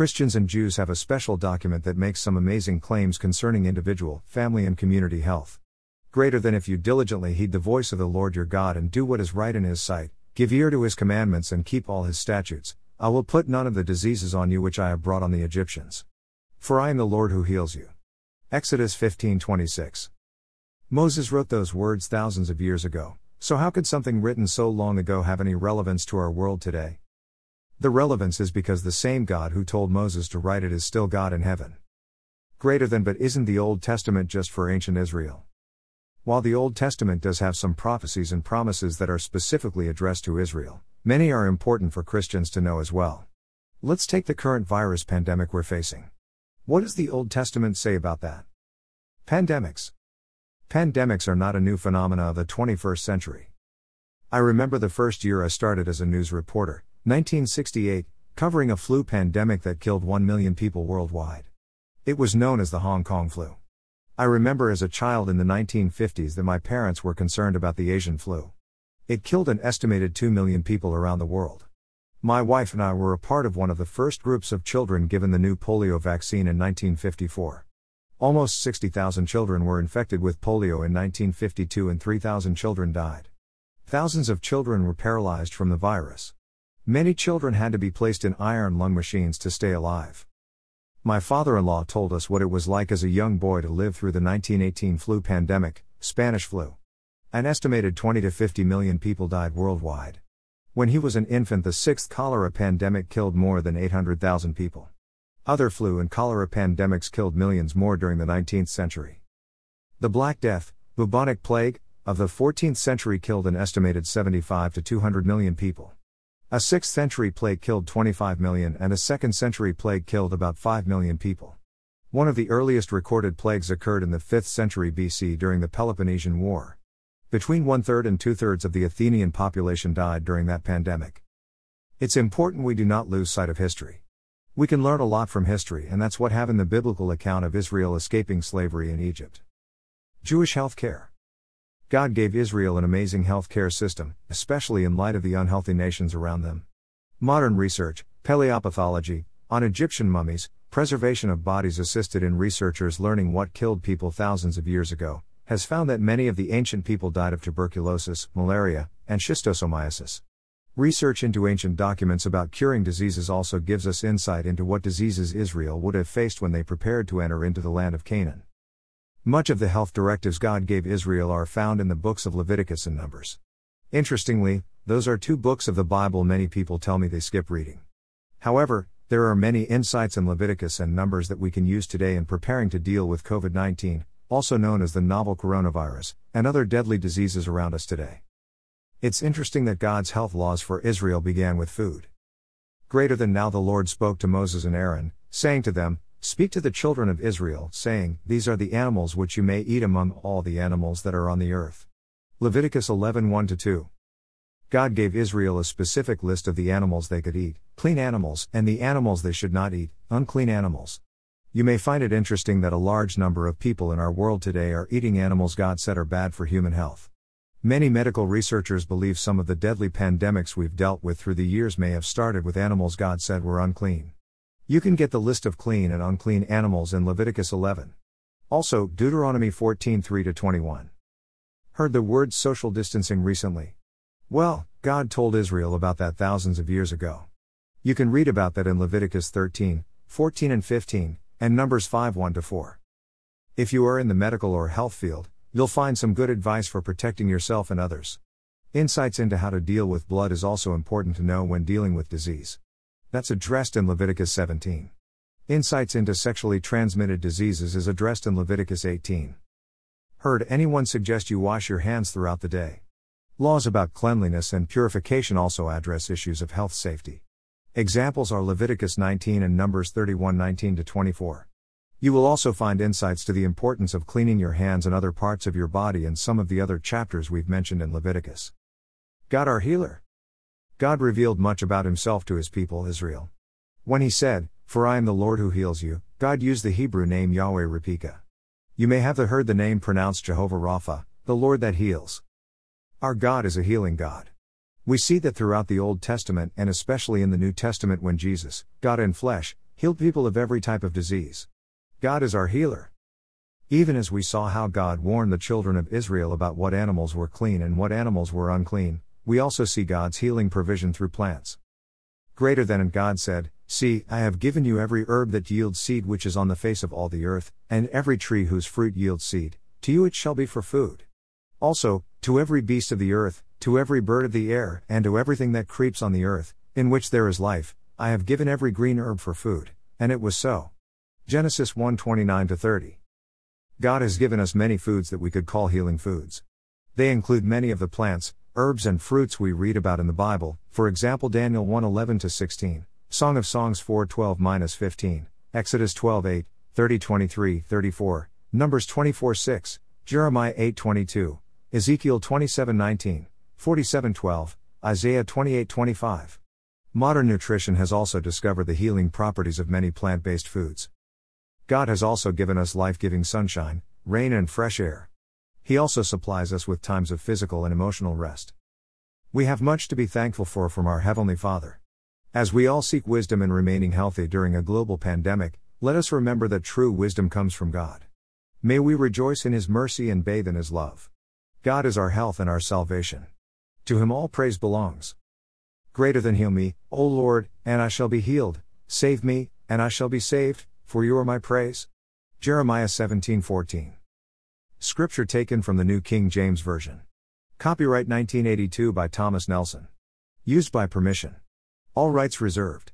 Christians and Jews have a special document that makes some amazing claims concerning individual, family, and community health. Greater than if you diligently heed the voice of the Lord your God and do what is right in his sight, give ear to his commandments and keep all his statutes, I will put none of the diseases on you which I have brought on the Egyptians. For I am the Lord who heals you. Exodus 15:26. Moses wrote those words thousands of years ago, so how could something written so long ago have any relevance to our world today? The relevance is because the same God who told Moses to write it is still God in heaven. Greater than but isn't the Old Testament just for ancient Israel? While the Old Testament does have some prophecies and promises that are specifically addressed to Israel, many are important for Christians to know as well. Let's take the current virus pandemic we're facing. What does the Old Testament say about that? Pandemics. Pandemics are not a new phenomena of the 21st century. I remember the first year I started as a news reporter, 1968, covering a flu pandemic that killed 1 million people worldwide. It was known as the Hong Kong flu. I remember as a child in the 1950s that my parents were concerned about the Asian flu. It killed an estimated 2 million people around the world. My wife and I were a part of one of the first groups of children given the new polio vaccine in 1954. Almost 60,000 children were infected with polio in 1952 and 3,000 children died. Thousands of children were paralyzed from the virus. Many children had to be placed in iron lung machines to stay alive. My father in law told us what it was like as a young boy to live through the 1918 flu pandemic, Spanish flu. An estimated 20 to 50 million people died worldwide. When he was an infant, the sixth cholera pandemic killed more than 800,000 people. Other flu and cholera pandemics killed millions more during the 19th century. The Black Death, bubonic plague, of the 14th century killed an estimated 75 to 200 million people. A 6th century plague killed 25 million and a 2nd century plague killed about 5 million people. One of the earliest recorded plagues occurred in the 5th century BC during the Peloponnesian War. Between one third and two thirds of the Athenian population died during that pandemic. It's important we do not lose sight of history. We can learn a lot from history, and that's what having the biblical account of Israel escaping slavery in Egypt. Jewish health care. God gave Israel an amazing healthcare system, especially in light of the unhealthy nations around them. Modern research, paleopathology, on Egyptian mummies, preservation of bodies assisted in researchers learning what killed people thousands of years ago, has found that many of the ancient people died of tuberculosis, malaria, and schistosomiasis. Research into ancient documents about curing diseases also gives us insight into what diseases Israel would have faced when they prepared to enter into the land of Canaan. Much of the health directives God gave Israel are found in the books of Leviticus and Numbers. Interestingly, those are two books of the Bible many people tell me they skip reading. However, there are many insights in Leviticus and Numbers that we can use today in preparing to deal with COVID 19, also known as the novel coronavirus, and other deadly diseases around us today. It's interesting that God's health laws for Israel began with food. Greater than now, the Lord spoke to Moses and Aaron, saying to them, Speak to the children of Israel, saying, These are the animals which you may eat among all the animals that are on the earth. Leviticus 11 1 2. God gave Israel a specific list of the animals they could eat, clean animals, and the animals they should not eat, unclean animals. You may find it interesting that a large number of people in our world today are eating animals God said are bad for human health. Many medical researchers believe some of the deadly pandemics we've dealt with through the years may have started with animals God said were unclean. You can get the list of clean and unclean animals in Leviticus 11. Also, Deuteronomy 14 3 21. Heard the word social distancing recently? Well, God told Israel about that thousands of years ago. You can read about that in Leviticus 13, 14 and 15, and Numbers 5 1 4. If you are in the medical or health field, you'll find some good advice for protecting yourself and others. Insights into how to deal with blood is also important to know when dealing with disease. That's addressed in Leviticus 17. Insights into sexually transmitted diseases is addressed in Leviticus 18. Heard anyone suggest you wash your hands throughout the day? Laws about cleanliness and purification also address issues of health safety. Examples are Leviticus 19 and Numbers 31 19 24. You will also find insights to the importance of cleaning your hands and other parts of your body in some of the other chapters we've mentioned in Leviticus. God our healer. God revealed much about himself to his people Israel. When he said, For I am the Lord who heals you, God used the Hebrew name Yahweh Rapika. You may have heard the name pronounced Jehovah Rapha, the Lord that heals. Our God is a healing God. We see that throughout the Old Testament and especially in the New Testament when Jesus, God in flesh, healed people of every type of disease. God is our healer. Even as we saw how God warned the children of Israel about what animals were clean and what animals were unclean, we also see God's healing provision through plants. Greater than and God said, See, I have given you every herb that yields seed which is on the face of all the earth, and every tree whose fruit yields seed, to you it shall be for food. Also, to every beast of the earth, to every bird of the air, and to everything that creeps on the earth, in which there is life, I have given every green herb for food. And it was so. Genesis 1 29 30. God has given us many foods that we could call healing foods. They include many of the plants, herbs, and fruits we read about in the Bible, for example, Daniel 1 11 16. Song of Songs 4:12 15, Exodus 12:8, 30:23, 34, Numbers 24:6, Jeremiah 8:22, Ezekiel 27:19, 47:12, Isaiah 28:25. Modern nutrition has also discovered the healing properties of many plant-based foods. God has also given us life-giving sunshine, rain and fresh air. He also supplies us with times of physical and emotional rest. We have much to be thankful for from our heavenly Father. As we all seek wisdom in remaining healthy during a global pandemic, let us remember that true wisdom comes from God. May we rejoice in His mercy and bathe in His love. God is our health and our salvation. To Him all praise belongs. Greater than heal me, O Lord, and I shall be healed, save me, and I shall be saved, for you are my praise. Jeremiah 17:14. Scripture taken from the New King James Version. Copyright 1982 by Thomas Nelson. Used by permission. All rights reserved.